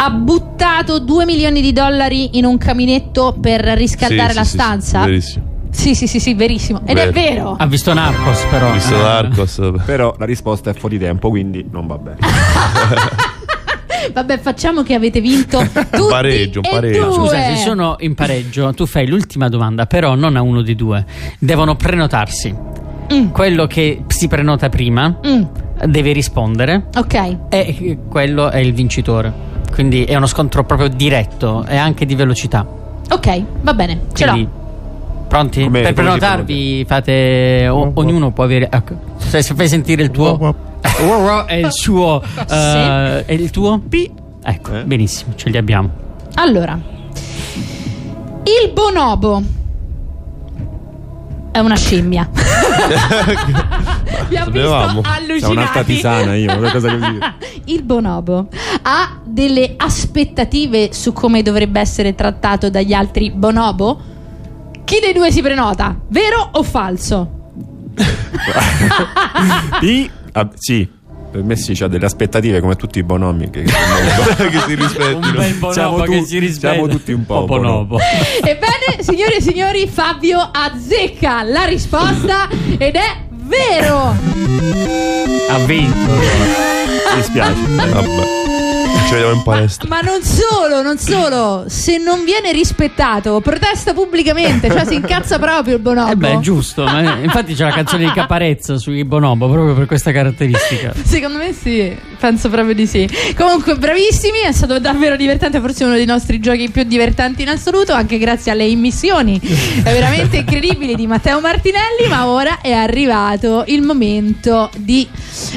Ha buttato 2 milioni di dollari in un caminetto per riscaldare Sì, la sì, sì, stanza? verissimo. Sì, sì, sì, sì, verissimo. Ed è vero. Ha visto Narcos, però. Ho visto Eh. Narcos. Però la risposta è fuori tempo, quindi non va bene. [LAUGHS] Vabbè, facciamo che avete vinto tutti pareggio, un e pareggio. due. Scusa, se sono in pareggio, tu fai l'ultima domanda, però non a uno di due. Devono prenotarsi. Quello che si prenota prima Mm, deve rispondere ok. e quello è il vincitore. Quindi è uno scontro proprio diretto e anche di velocità. Ok, va bene. Ce l'ho. Quindi, pronti? Come- per prenotarvi fate. o- ognuno può avere. ecco, se se fai sentire il tuo. [LAUGHS] è il suo. eh, È il tuo? P. Ecco, benissimo, ce li abbiamo. Allora, il bonobo è una scimmia. [LAUGHS] [LAUGHS] Vi ha visto Sapevamo. C'è allucinati. un'altra tisana io, qualcosa così. [LAUGHS] Il bonobo ha delle aspettative su come dovrebbe essere trattato dagli altri bonobo? Chi dei due si prenota? Vero o falso? [LAUGHS] P, ah, sì. Per me sì, c'ha delle aspettative come tutti i bonomi che, [LAUGHS] che, si rispettino. Un bel bonobo Siamo che tu- si rispetta. siamo tutti un po' bonobo. Ebbene, signore e signori, Fabio azzecca la risposta ed è vero. Ha vinto. Mi dispiace. Vabbè. Ci vediamo in palestra. Ma non solo, non solo, se non viene rispettato, protesta pubblicamente, cioè si incazza proprio il bonobo. Eh beh, è giusto. ma infatti c'è la canzone di Caparezza sui bonobo proprio per questa caratteristica. Secondo me sì, penso proprio di sì. Comunque, bravissimi, è stato davvero divertente, forse uno dei nostri giochi più divertenti in assoluto, anche grazie alle immissioni veramente [LAUGHS] incredibili di Matteo Martinelli, ma ora è arrivato il momento di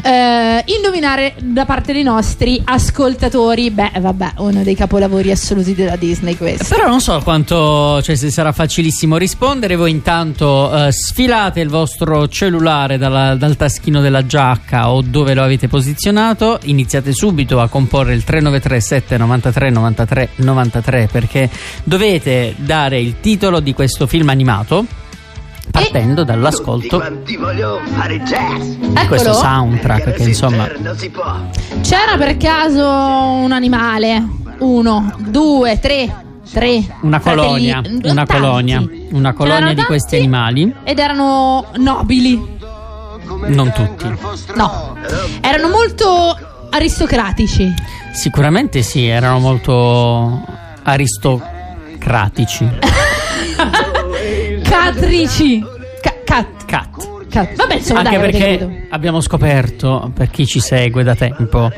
eh, indovinare da parte dei nostri ascoltatori. Beh, vabbè, uno dei capolavori assoluti della Disney questo. Però non so quanto, cioè se sarà facilissimo rispondere. Voi intanto eh, sfilate il vostro cellulare dalla- dal taschino della giacca o dove lo avete posizionato. Iniziate subito a comporre il 393 793 93 93 perché dovete dare il titolo di questo film animato partendo dall'ascolto di questo soundtrack che insomma. C'era per caso un animale? Uno, due, tre, tre. una colonia, una colonia, una colonia di questi animali, Ed erano nobili. Non tutti. No, erano molto aristocratici. Sicuramente sì, erano molto aristocratici. [LAUGHS] Catrici. Ca- cat. Cat. cat. Vabbè, insomma, Anche dai, perché abbiamo scoperto, per chi ci segue da tempo,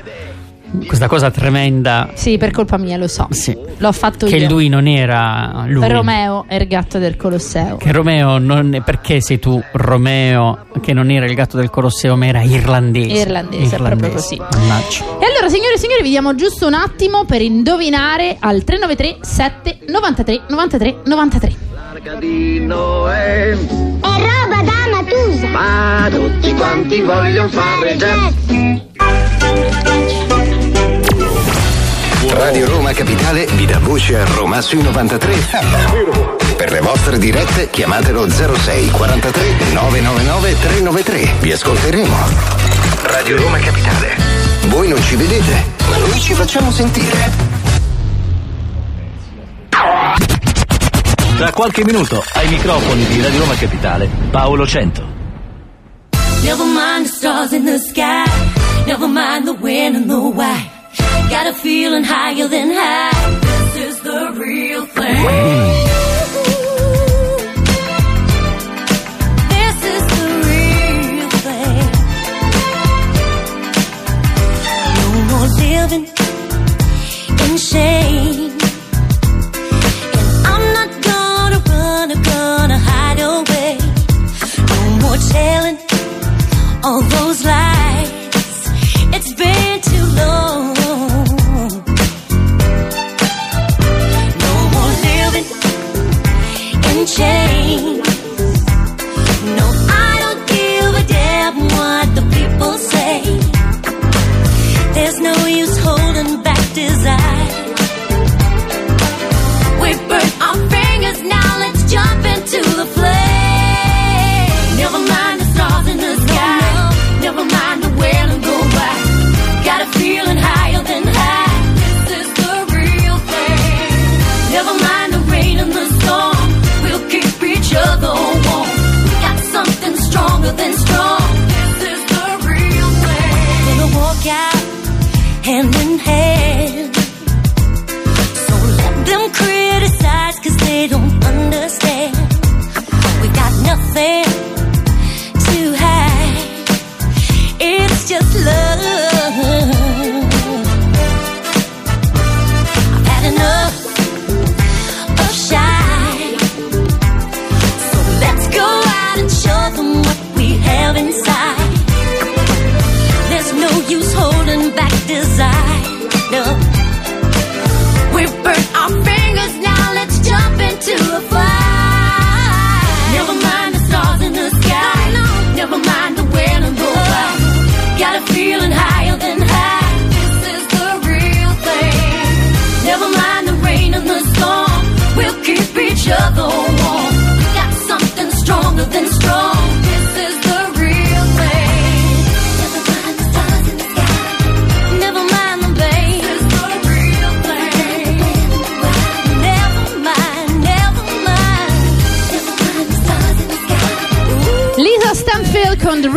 questa cosa tremenda Sì, per colpa mia, lo so. Sì. L'ho fatto che io. lui non era lui. Romeo è il gatto del Colosseo. Che Romeo non è perché sei tu Romeo che non era il gatto del Colosseo ma era irlandese. Irlandese, è proprio così. Mannaggia. E allora, signore e signori, vi diamo giusto un attimo per indovinare al 393 7 93 93 93. Arcadino è. È roba da Matusa. Ma tutti quanti vogliono fare jazz. Radio Roma Capitale vi dà voce a Roma sui 93. Per le vostre dirette chiamatelo 06 43 999 393. Vi ascolteremo. Radio Roma Capitale. Voi non ci vedete, ma noi ci facciamo sentire. Tra qualche minuto ai microfoni di Radio Roma Capitale, Paolo Cento. Never mind the stars in the sky. Never mind the when and the why. Got a feeling higher than high. This is the real thing. Hmm.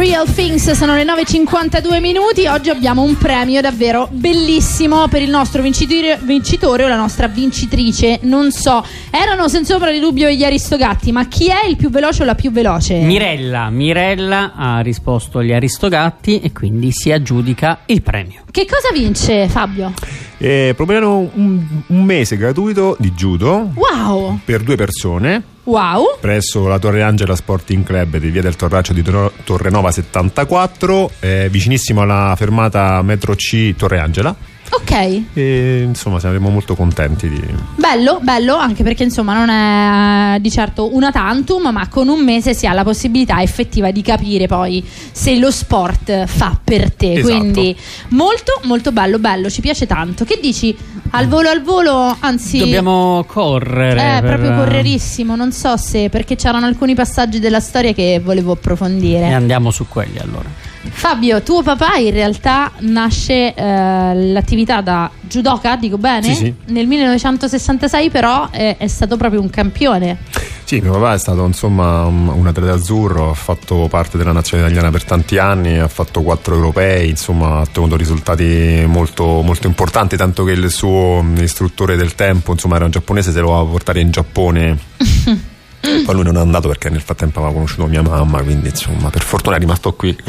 Real Things sono le 9.52 minuti. Oggi abbiamo un premio davvero bellissimo per il nostro vincitore, vincitore o la nostra vincitrice. Non so, erano senza ombra di dubbio gli Aristogatti, ma chi è il più veloce o la più veloce? Mirella, Mirella ha risposto agli Aristogatti e quindi si aggiudica il premio. Che cosa vince Fabio? E proponevano un, un mese gratuito di judo Wow! per due persone Wow! presso la Torre Angela Sporting Club di via del Torraccio di Tor- Torrenova 74, eh, vicinissimo alla fermata metro C Torre Angela. Ok, E insomma saremo molto contenti di. bello, bello, anche perché insomma non è eh, di certo una tantum, ma con un mese si ha la possibilità effettiva di capire poi se lo sport fa per te. Esatto. Quindi molto, molto bello, bello, ci piace tanto. Che dici? Al volo, al volo, anzi... Dobbiamo correre. Eh, per- proprio correrissimo, non so se perché c'erano alcuni passaggi della storia che volevo approfondire. E andiamo su quelli allora. Fabio, tuo papà in realtà nasce eh, l'attività da judoka, dico bene? Sì, sì. Nel 1966 però eh, è stato proprio un campione. Sì, mio papà è stato insomma un un atleta azzurro, ha fatto parte della nazione italiana per tanti anni, ha fatto quattro europei, insomma ha ottenuto risultati molto, molto importanti, tanto che il suo istruttore del tempo, insomma era un giapponese, se lo voleva portare in Giappone. [LAUGHS] [LAUGHS] Poi lui non è andato perché nel frattempo aveva conosciuto mia mamma, quindi insomma per fortuna è rimasto qui. [LAUGHS] [LAUGHS]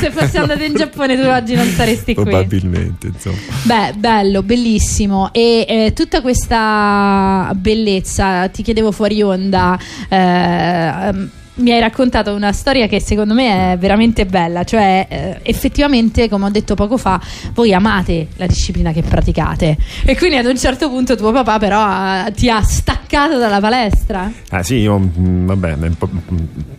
Se fossi andato in Giappone tu oggi non saresti qui. Probabilmente, insomma. Beh, bello, bellissimo. E eh, tutta questa bellezza, ti chiedevo fuori onda, eh, ehm, mi hai raccontato una storia che secondo me è veramente bella, cioè eh, effettivamente, come ho detto poco fa, voi amate la disciplina che praticate e quindi ad un certo punto tuo papà però ha- ti ha staccato dalla palestra. Ah sì, io mm, vabbè, mm,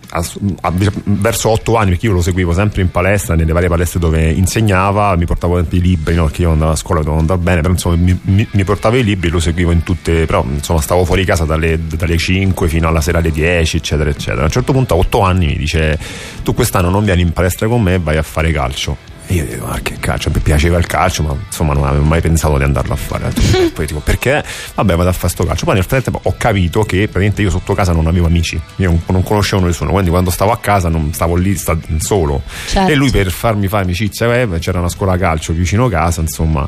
ass- a- verso otto anni, perché io lo seguivo sempre in palestra, nelle varie palestre dove insegnava, mi portavo sempre i libri, no? perché io andavo a scuola dovevo andare bene, però insomma mi, mi- mi portavo i libri, lo seguivo in tutte, però insomma stavo fuori casa dalle, dalle 5 fino alla sera alle 10, eccetera, eccetera. A punto a otto anni mi dice, tu quest'anno non vieni in palestra con me, vai a fare calcio. E io dico, ma che calcio, mi piaceva il calcio, ma insomma non avevo mai pensato di andarlo a fare. [LAUGHS] Poi dico, perché? Vabbè, vado a fare sto calcio. Poi nel frattempo ho capito che praticamente io sotto casa non avevo amici, io non, conoscevo nessuno, quindi quando stavo a casa non stavo lì sta- solo. Certo. E lui per farmi fare amicizia, eh, c'era una scuola calcio vicino casa, insomma.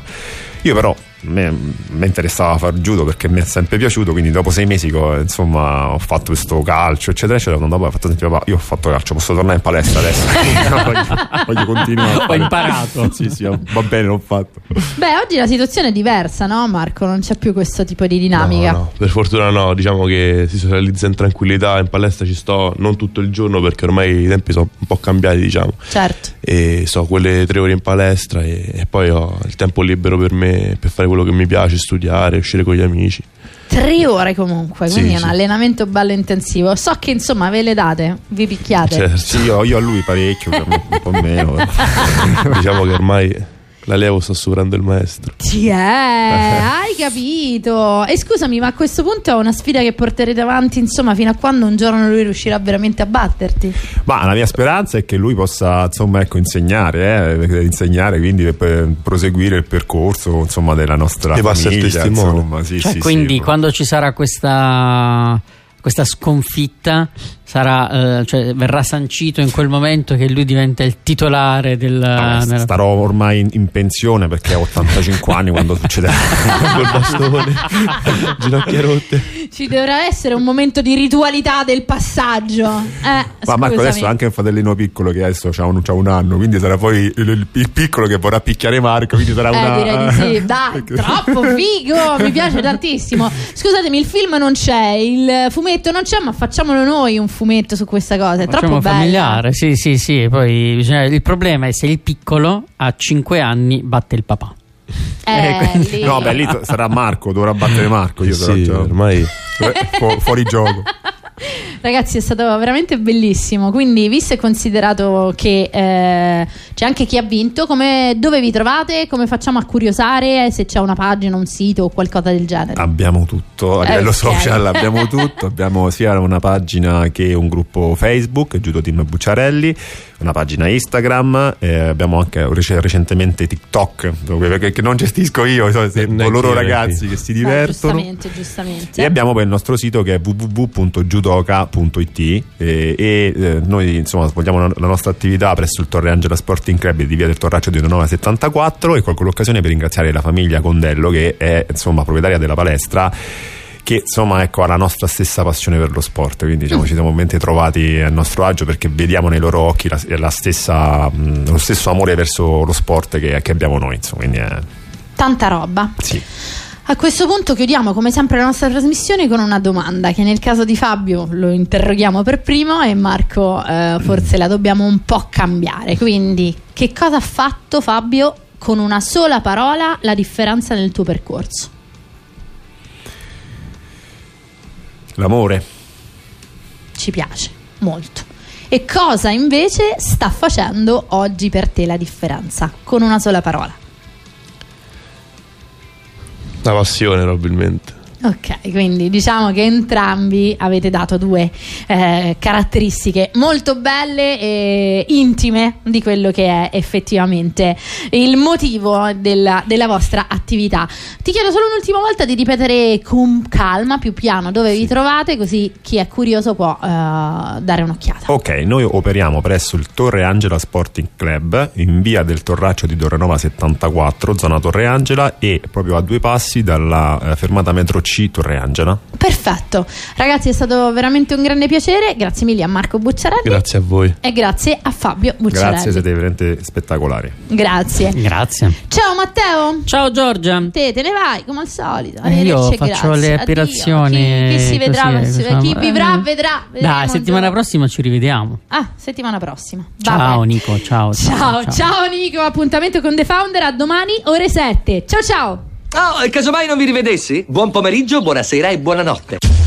Io però me- mi interessava far judo perché mi è sempre piaciuto, quindi dopo sei mesi insomma, ho fatto questo calcio, eccetera, eccetera. Dopo ho fatto sentire papà, io ho fatto calcio, posso tornare in palestra adesso. [LAUGHS] voglio, voglio continuare. a Ho imparato. sì, sì, va bene, l'ho fatto. Beh, oggi la situazione è diversa, no Marco? Non c'è più questo tipo di dinamica. No, no, per fortuna no, diciamo che si socializza in tranquillità, in palestra ci sto non tutto il giorno perché ormai i tempi sono un po' cambiati, diciamo. Certo. E sto quelle tre ore in palestra e, e poi ho il tempo libero per me per fare quello che mi piace, studiare, uscire con gli amici. Tre ore comunque, Sì, quindi è un sì. allenamento bello intensivo. So che insomma ve le date, vi picchiate. Certo. Sì, io, io a lui parecchio, un po' meno. [LAUGHS] diciamo che ormai L'allievo sta superando il maestro. Sì, [LAUGHS] eh, hai capito. E scusami, ma a questo punto è una sfida che porterete avanti, insomma, fino a quando un giorno lui riuscirà veramente a batterti. Ma la mia speranza è che lui possa insomma ecco, insegnare, eh, insegnare quindi per proseguire il percorso insomma, della nostra il famiglia. testimone. Insomma, sì, Cioè, sì, quindi sì. quando ci sarà questa, questa sconfitta, sarà, eh, cioè, verrà sancito in quel momento che lui diventa il titolare del. No, della- starò ormai in, in pensione perché ho 85 anni quando succederà [LAUGHS] col bastone [LAUGHS] ginocchia rotte Ci dovrà essere un momento di ritualità del passaggio. Eh, ma Marco adesso ha anche un fratellino piccolo che adesso ha un, c'ha un anno quindi sarà poi il, il- il piccolo che vorrà picchiare Marco quindi sarà Eh, una direi di sì. [LAUGHS] Dai, troppo figo, mi piace tantissimo. Scusatemi, il film non c'è, il fumetto non c'è, ma facciamolo noi un fumetto su questa cosa. È troppo Facciamo bello. familiare, sì, sì, sì. Poi bisogna- il problema è se il piccolo a 5 anni batte il papà. Eh, lì. no beh lì sarà Marco dovrà battere Marco io Sì, già ormai fu- fuori gioco [LAUGHS] Ragazzi, è stato veramente bellissimo. Quindi, visto e considerato che eh, c'è anche chi ha vinto, come, dove vi trovate? Come facciamo a curiosare? Se c'è una pagina, un sito o qualcosa del genere. Abbiamo tutto a Eh, livello ok. social, abbiamo [LAUGHS] tutto. Abbiamo sia una pagina che un gruppo Facebook, Judo Team Bucciarelli, una pagina Instagram, eh, abbiamo anche rec- recentemente TikTok, dove, che, che non gestisco io, so, se- neanche loro ragazzi che si Eh, divertono. giustamente, giustamente. E abbiamo poi il nostro sito che è www.judoka.it e, e, eh, noi insomma svolgiamo la, la nostra attività presso il Torre Angela Sporting Club di via del Torraccio di 1974 e colgo l'occasione per ringraziare la famiglia Condello che è insomma proprietaria della palestra che insomma ecco ha la nostra stessa passione per lo sport quindi diciamo ci siamo veramente trovati a nostro agio perché vediamo nei loro occhi la, la stessa, mh, lo stesso amore verso lo sport che, che abbiamo noi insomma quindi è, Tanta roba. sì. A questo punto chiudiamo come sempre la nostra trasmissione con una domanda che nel caso di Fabio lo interroghiamo per primo e Marco eh, forse la dobbiamo un po' cambiare. Quindi che cosa ha fatto Fabio con una sola parola la differenza nel tuo percorso? L'amore Ci piace molto. E cosa invece sta facendo oggi per te la differenza con una sola parola? la passione probabilmente Ok, quindi diciamo che entrambi avete dato due eh, caratteristiche molto belle e intime di quello che è effettivamente il motivo della, della vostra attività. Ti chiedo solo un'ultima volta di ripetere con calma, più piano, dove vi trovate, così chi è curioso può eh, dare un'occhiata. Ok, noi operiamo presso il Torre Angela Sporting Club in via del Torraccio di Torrenova 74, zona Torre Angela e proprio a due passi dalla eh, fermata metro C Torre Angela. Perfetto, ragazzi, è stato veramente un grande piacere. Grazie mille a Marco Bucciarelli grazie a voi e grazie a Fabio Bucciarelli. Grazie, siete veramente spettacolari. Grazie. Grazie. Ciao Matteo. Ciao Giorgia. Te, te ne vai come al solito. Eh, io faccio grazie. le Addio. aspirazioni. Chi, chi si vedrà, così, verso- diciamo, chi vivrà, eh. vedrà. Vedremo Dai, settimana giorno. prossima ci rivediamo. Ah, settimana prossima. Ciao Vabbè. Nico, ciao. Ciao, ciao Nico, appuntamento con The Founder a domani ore 7. Ciao ciao. Oh, e casomai non vi rivedessi? Buon pomeriggio, buonasera e buonanotte.